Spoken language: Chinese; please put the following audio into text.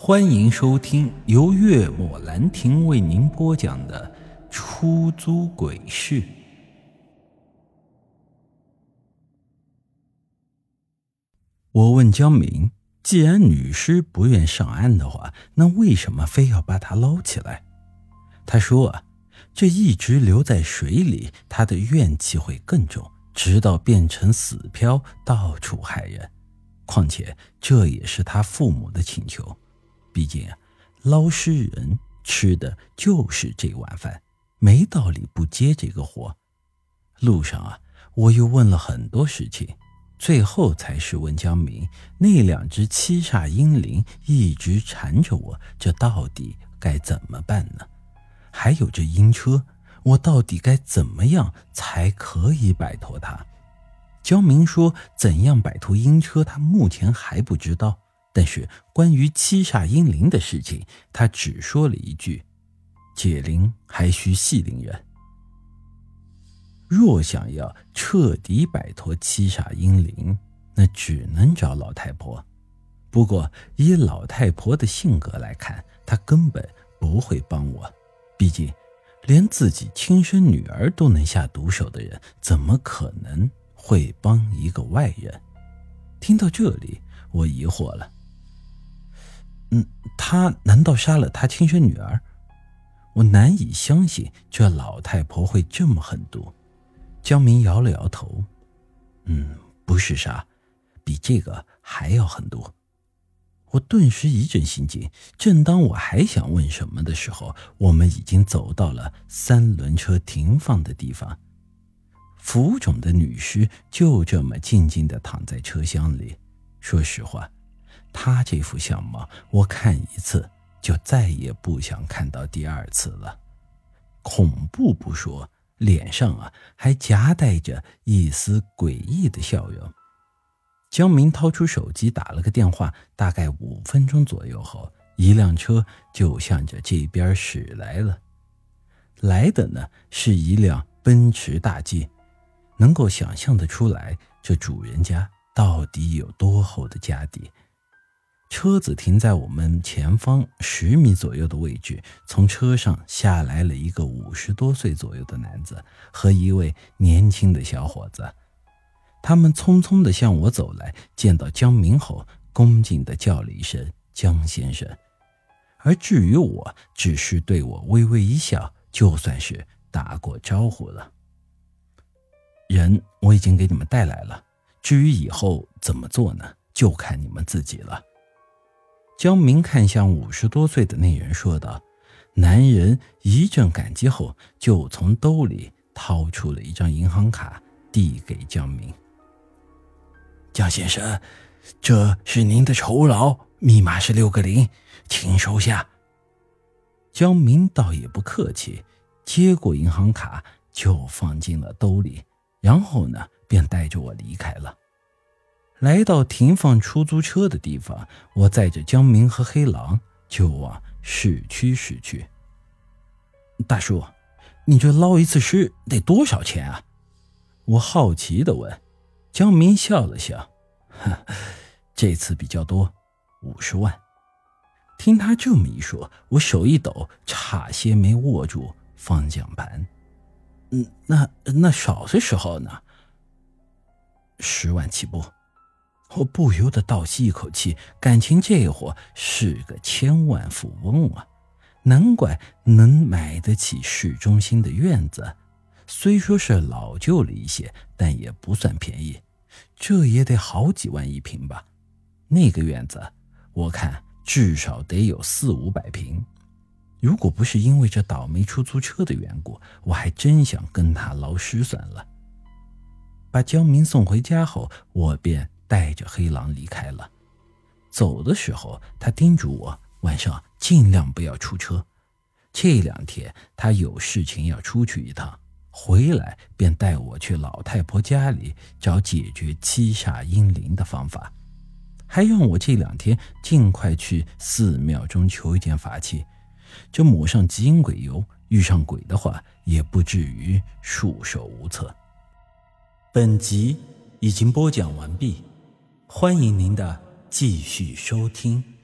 欢迎收听由月末兰亭为您播讲的《出租鬼市》。我问江明：“既然女尸不愿上岸的话，那为什么非要把她捞起来？”他说：“啊，这一直留在水里，她的怨气会更重，直到变成死漂，到处害人。况且这也是他父母的请求。”毕竟，捞尸人吃的就是这碗饭，没道理不接这个活。路上啊，我又问了很多事情，最后才是问江明：那两只七煞阴灵一直缠着我，这到底该怎么办呢？还有这阴车，我到底该怎么样才可以摆脱它？江明说：怎样摆脱阴车，他目前还不知道。但是关于七煞阴灵的事情，他只说了一句：“解铃还需系铃人。”若想要彻底摆脱七煞阴灵，那只能找老太婆。不过以老太婆的性格来看，她根本不会帮我。毕竟，连自己亲生女儿都能下毒手的人，怎么可能会帮一个外人？听到这里，我疑惑了。嗯，他难道杀了他亲生女儿？我难以相信这老太婆会这么狠毒。江明摇了摇头，嗯，不是杀，比这个还要狠毒。我顿时一阵心惊。正当我还想问什么的时候，我们已经走到了三轮车停放的地方。浮肿的女尸就这么静静地躺在车厢里。说实话。他这副相貌，我看一次就再也不想看到第二次了。恐怖不说，脸上啊还夹带着一丝诡异的笑容。江明掏出手机打了个电话，大概五分钟左右后，一辆车就向着这边驶来了。来的呢是一辆奔驰大 G，能够想象得出来，这主人家到底有多厚的家底。车子停在我们前方十米左右的位置，从车上下来了一个五十多岁左右的男子和一位年轻的小伙子。他们匆匆地向我走来，见到江明后，恭敬地叫了一声“江先生”，而至于我，只是对我微微一笑，就算是打过招呼了。人我已经给你们带来了，至于以后怎么做呢，就看你们自己了。江明看向五十多岁的那人，说道：“男人一阵感激后，就从兜里掏出了一张银行卡，递给江明。江先生，这是您的酬劳，密码是六个零，请收下。”江明倒也不客气，接过银行卡就放进了兜里，然后呢，便带着我离开了。来到停放出租车的地方，我载着江明和黑狼就往市区驶去。大叔，你这捞一次尸得多少钱啊？我好奇地问。江明笑了笑，这次比较多，五十万。听他这么一说，我手一抖，差些没握住方向盘。嗯，那那少的时候呢？十万起步。我不由得倒吸一口气，感情这货是个千万富翁啊，难怪能买得起市中心的院子。虽说是老旧了一些，但也不算便宜，这也得好几万一平吧？那个院子，我看至少得有四五百平。如果不是因为这倒霉出租车的缘故，我还真想跟他捞尸算了。把江明送回家后，我便。带着黑狼离开了。走的时候，他叮嘱我晚上尽量不要出车。这两天他有事情要出去一趟，回来便带我去老太婆家里找解决七煞阴灵的方法，还让我这两天尽快去寺庙中求一件法器，这抹上极阴鬼油，遇上鬼的话也不至于束手无策。本集已经播讲完毕。欢迎您的继续收听。